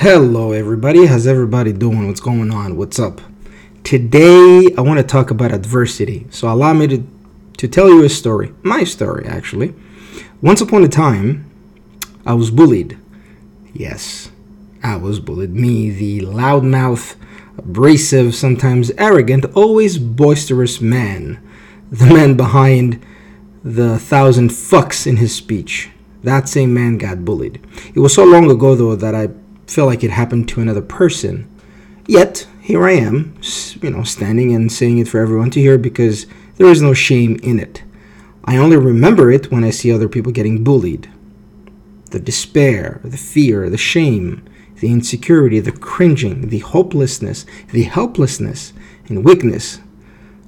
Hello, everybody. How's everybody doing? What's going on? What's up? Today, I want to talk about adversity. So, allow me to, to tell you a story. My story, actually. Once upon a time, I was bullied. Yes, I was bullied. Me, the loudmouth, abrasive, sometimes arrogant, always boisterous man. The man behind the thousand fucks in his speech. That same man got bullied. It was so long ago, though, that I feel like it happened to another person. Yet, here I am, you know, standing and saying it for everyone to hear because there is no shame in it. I only remember it when I see other people getting bullied. The despair, the fear, the shame, the insecurity, the cringing, the hopelessness, the helplessness, and weakness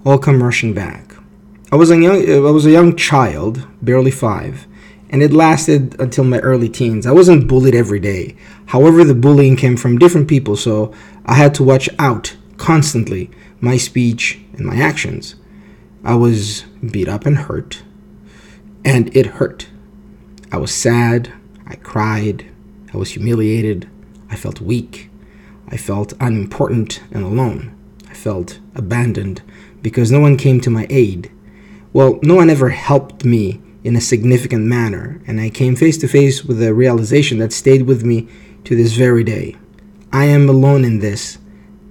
all come rushing back. I was a young, I was a young child, barely five, and it lasted until my early teens. I wasn't bullied every day. However, the bullying came from different people, so I had to watch out constantly my speech and my actions. I was beat up and hurt, and it hurt. I was sad, I cried, I was humiliated, I felt weak, I felt unimportant and alone. I felt abandoned because no one came to my aid. Well, no one ever helped me in a significant manner, and I came face to face with a realization that stayed with me to this very day. I am alone in this,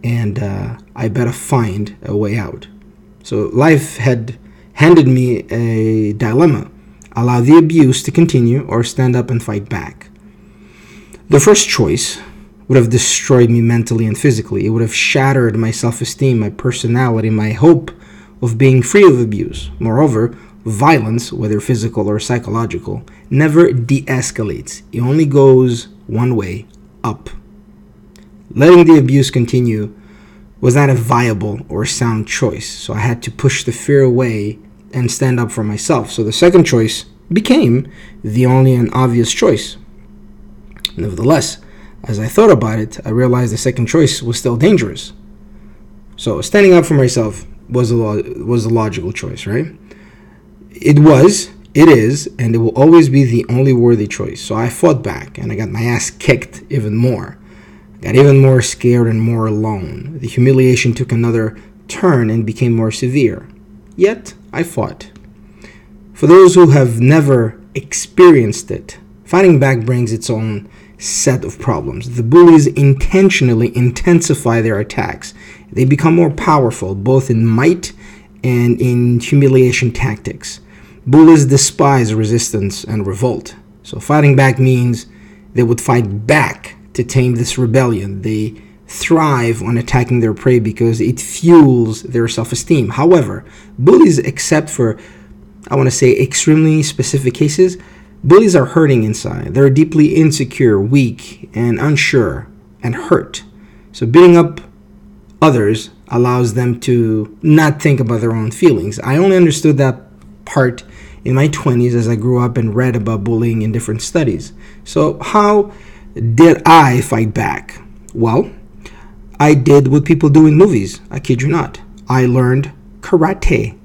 and uh, I better find a way out. So life had handed me a dilemma allow the abuse to continue or stand up and fight back. The first choice would have destroyed me mentally and physically. It would have shattered my self esteem, my personality, my hope of being free of abuse. Moreover, violence, whether physical or psychological, never de escalates. It only goes one way up. Letting the abuse continue was not a viable or sound choice, so I had to push the fear away and stand up for myself. So the second choice became the only and obvious choice. Nevertheless, as I thought about it, I realized the second choice was still dangerous. So standing up for myself was a lo- was a logical choice, right? It was, it is, and it will always be the only worthy choice. So I fought back and I got my ass kicked even more. I got even more scared and more alone. The humiliation took another turn and became more severe. Yet I fought. For those who have never experienced it, fighting back brings its own set of problems. The bullies intentionally intensify their attacks. They become more powerful, both in might and in humiliation tactics. Bullies despise resistance and revolt. So fighting back means they would fight back to tame this rebellion. They thrive on attacking their prey because it fuels their self esteem. However, bullies, except for, I want to say, extremely specific cases, bullies are hurting inside. They're deeply insecure, weak, and unsure, and hurt. So beating up others allows them to not think about their own feelings. I only understood that part in my 20s as I grew up and read about bullying in different studies. So, how did I fight back? Well, I did what people do in movies. I kid you not. I learned karate.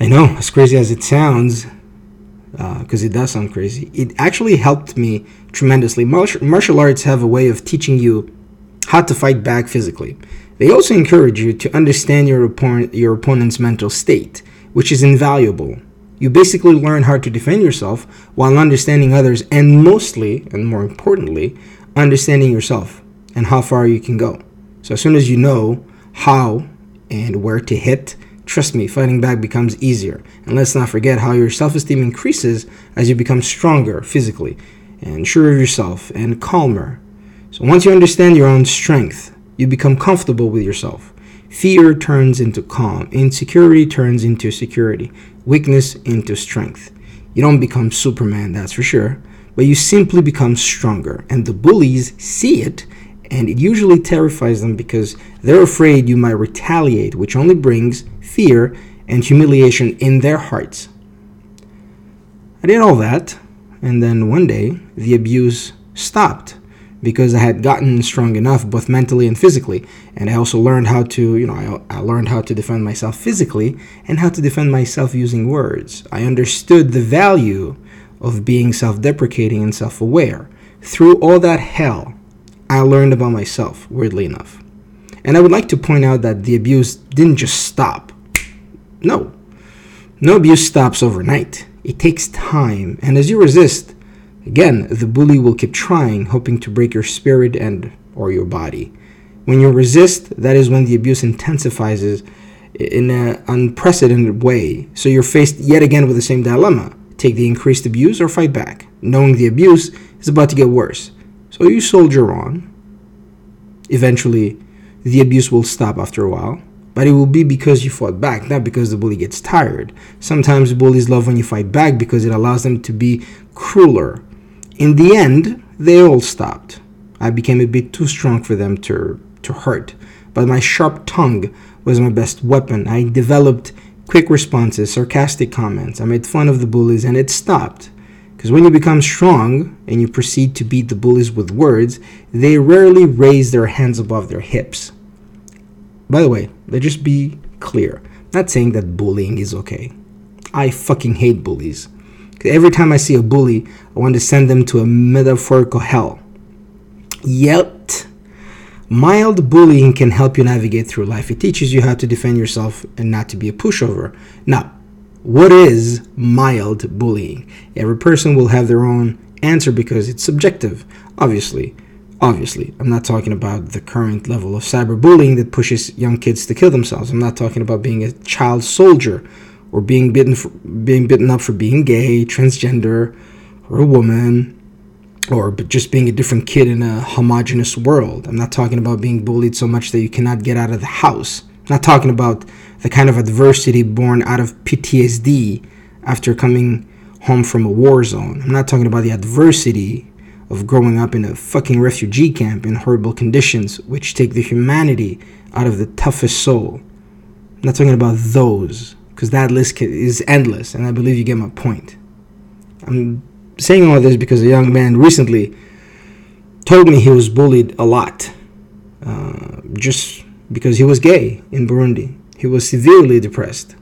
I know, as crazy as it sounds, because uh, it does sound crazy, it actually helped me tremendously. Martial arts have a way of teaching you how to fight back physically. They also encourage you to understand your, your opponent's mental state, which is invaluable. You basically learn how to defend yourself while understanding others, and mostly, and more importantly, understanding yourself and how far you can go. So, as soon as you know how and where to hit, trust me, fighting back becomes easier. And let's not forget how your self esteem increases as you become stronger physically and sure of yourself and calmer. So, once you understand your own strength, you become comfortable with yourself. Fear turns into calm, insecurity turns into security, weakness into strength. You don't become Superman, that's for sure, but you simply become stronger. And the bullies see it, and it usually terrifies them because they're afraid you might retaliate, which only brings fear and humiliation in their hearts. I did all that, and then one day the abuse stopped because I had gotten strong enough, both mentally and physically. And I also learned how to, you know, I, I, learned how to defend myself physically and how to defend myself using words. I understood the value of being self deprecating and self aware. Through all that hell, I learned about myself, weirdly enough. And I would like to point out that the abuse didn't just stop. No. No abuse stops overnight. It takes time, and as you resist, again, the bully will keep trying, hoping to break your spirit and or your body. When you resist, that is when the abuse intensifies in an unprecedented way. So you're faced yet again with the same dilemma take the increased abuse or fight back, knowing the abuse is about to get worse. So you soldier on. Eventually, the abuse will stop after a while, but it will be because you fought back, not because the bully gets tired. Sometimes bullies love when you fight back because it allows them to be crueler. In the end, they all stopped. I became a bit too strong for them to, to hurt, but my sharp tongue was my best weapon. I developed quick responses, sarcastic comments. I made fun of the bullies and it stopped. Because when you become strong and you proceed to beat the bullies with words, they rarely raise their hands above their hips. By the way, let's just be clear. not saying that bullying is okay. I fucking hate bullies. Every time I see a bully, I want to send them to a metaphorical hell. Yet, mild bullying can help you navigate through life. It teaches you how to defend yourself and not to be a pushover. Now, what is mild bullying? Every person will have their own answer because it's subjective, obviously. Obviously, I'm not talking about the current level of cyberbullying that pushes young kids to kill themselves. I'm not talking about being a child soldier or being bitten for, being bitten up for being gay, transgender, or a woman, or just being a different kid in a homogenous world. I'm not talking about being bullied so much that you cannot get out of the house. I'm not talking about the kind of adversity born out of PTSD after coming home from a war zone. I'm not talking about the adversity of growing up in a fucking refugee camp in horrible conditions, which take the humanity out of the toughest soul. I'm not talking about those, because that list is endless, and I believe you get my point. I'm saying all this because a young man recently told me he was bullied a lot, uh, just because he was gay in Burundi. He was severely depressed.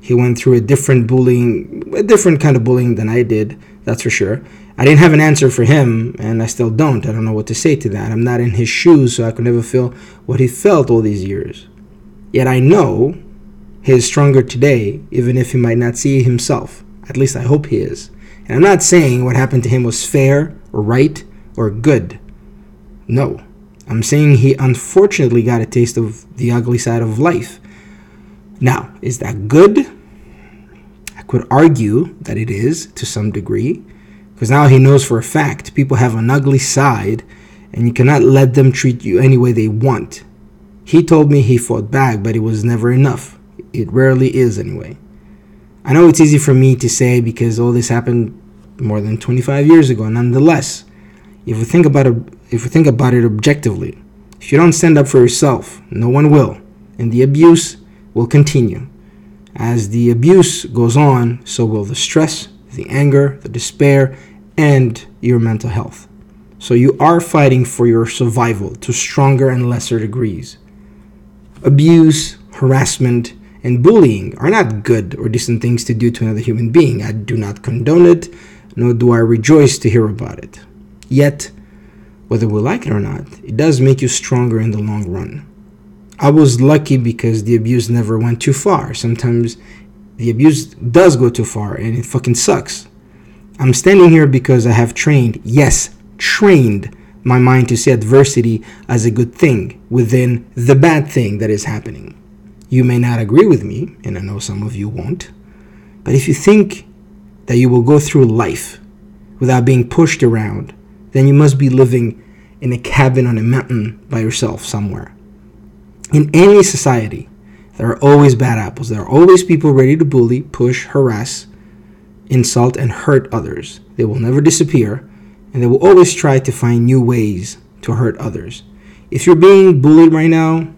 He went through a different bullying, a different kind of bullying than I did, that's for sure. I didn't have an answer for him, and I still don't. I don't know what to say to that. I'm not in his shoes, so I could never feel what he felt all these years. Yet I know he is stronger today, even if he might not see it himself. At least I hope he is. And I'm not saying what happened to him was fair or right or good. No. I'm saying he unfortunately got a taste of the ugly side of life. Now, is that good? I could argue that it is to some degree because now he knows for a fact people have an ugly side and you cannot let them treat you any way they want. He told me he fought back, but it was never enough. It rarely is, anyway. I know it's easy for me to say because all this happened more than 25 years ago. Nonetheless, if we think about it, if we think about it objectively, if you don't stand up for yourself, no one will, and the abuse will continue. As the abuse goes on, so will the stress, the anger, the despair, and your mental health. So you are fighting for your survival to stronger and lesser degrees. Abuse, harassment, and bullying are not good or decent things to do to another human being. I do not condone it, nor do I rejoice to hear about it. Yet, whether we like it or not, it does make you stronger in the long run. I was lucky because the abuse never went too far. Sometimes the abuse does go too far and it fucking sucks. I'm standing here because I have trained, yes, trained my mind to see adversity as a good thing within the bad thing that is happening. You may not agree with me, and I know some of you won't, but if you think that you will go through life without being pushed around, then you must be living in a cabin on a mountain by yourself somewhere. In any society, there are always bad apples. There are always people ready to bully, push, harass, insult, and hurt others. They will never disappear, and they will always try to find new ways to hurt others. If you're being bullied right now,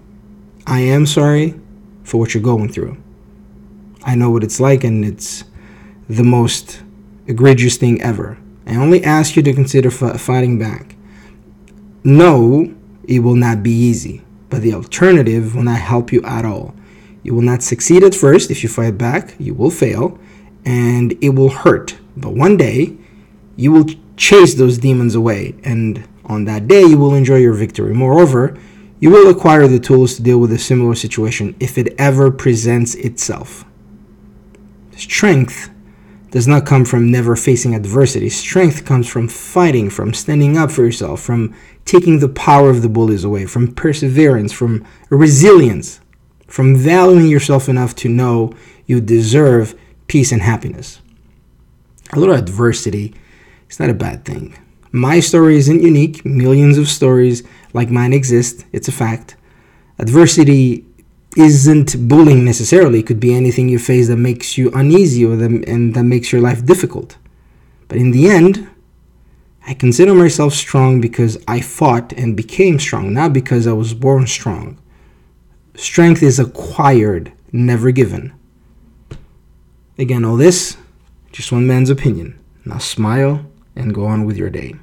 I am sorry for what you're going through. I know what it's like, and it's the most egregious thing ever. I only ask you to consider f- fighting back. No, it will not be easy, but the alternative will not help you at all. You will not succeed at first. If you fight back, you will fail and it will hurt. But one day, you will chase those demons away, and On that day, you will enjoy your victory. Moreover, you will acquire the tools to deal with a similar situation if it ever presents itself. Strength does not come from never facing adversity. Strength comes from fighting, from standing up for yourself, from taking the power of the bullies away, from perseverance, from resilience, from valuing yourself enough to know you deserve peace and happiness. A little adversity is not a bad thing. My story isn't unique. Millions of stories like mine exist. It's a fact. Adversity isn't bullying necessarily. It could be anything you face that makes you uneasy or that, and that makes your life difficult. But in the end, I consider myself strong because I fought and became strong, not because I was born strong. Strength is acquired, never given. Again, all this, just one man's opinion. Now smile and go on with your day.